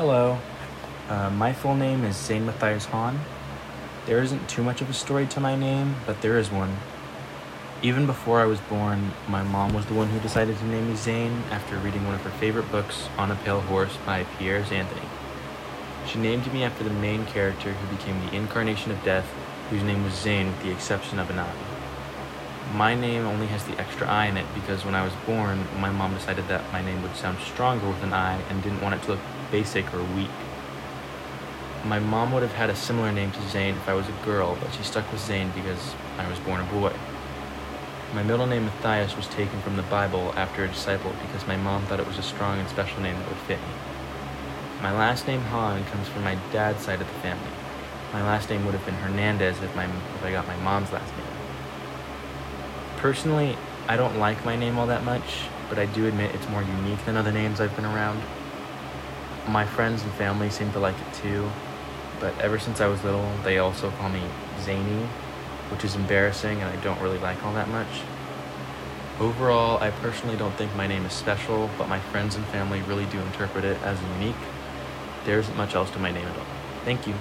Hello. Uh, my full name is Zane Matthias Hahn. There isn't too much of a story to my name, but there is one. Even before I was born, my mom was the one who decided to name me Zane after reading one of her favorite books, On a Pale Horse by Piers Anthony. She named me after the main character who became the incarnation of death, whose name was Zane with the exception of an I. My name only has the extra I in it because when I was born, my mom decided that my name would sound stronger with an I and didn't want it to look basic or weak. My mom would have had a similar name to Zane if I was a girl, but she stuck with Zane because I was born a boy. My middle name Matthias was taken from the Bible after a disciple because my mom thought it was a strong and special name that would fit me. My last name Hahn comes from my dad's side of the family. My last name would have been Hernandez if, my, if I got my mom's last name. Personally, I don't like my name all that much, but I do admit it's more unique than other names I've been around. My friends and family seem to like it too, but ever since I was little, they also call me Zany, which is embarrassing and I don't really like all that much. Overall, I personally don't think my name is special, but my friends and family really do interpret it as unique. There isn't much else to my name at all. Thank you.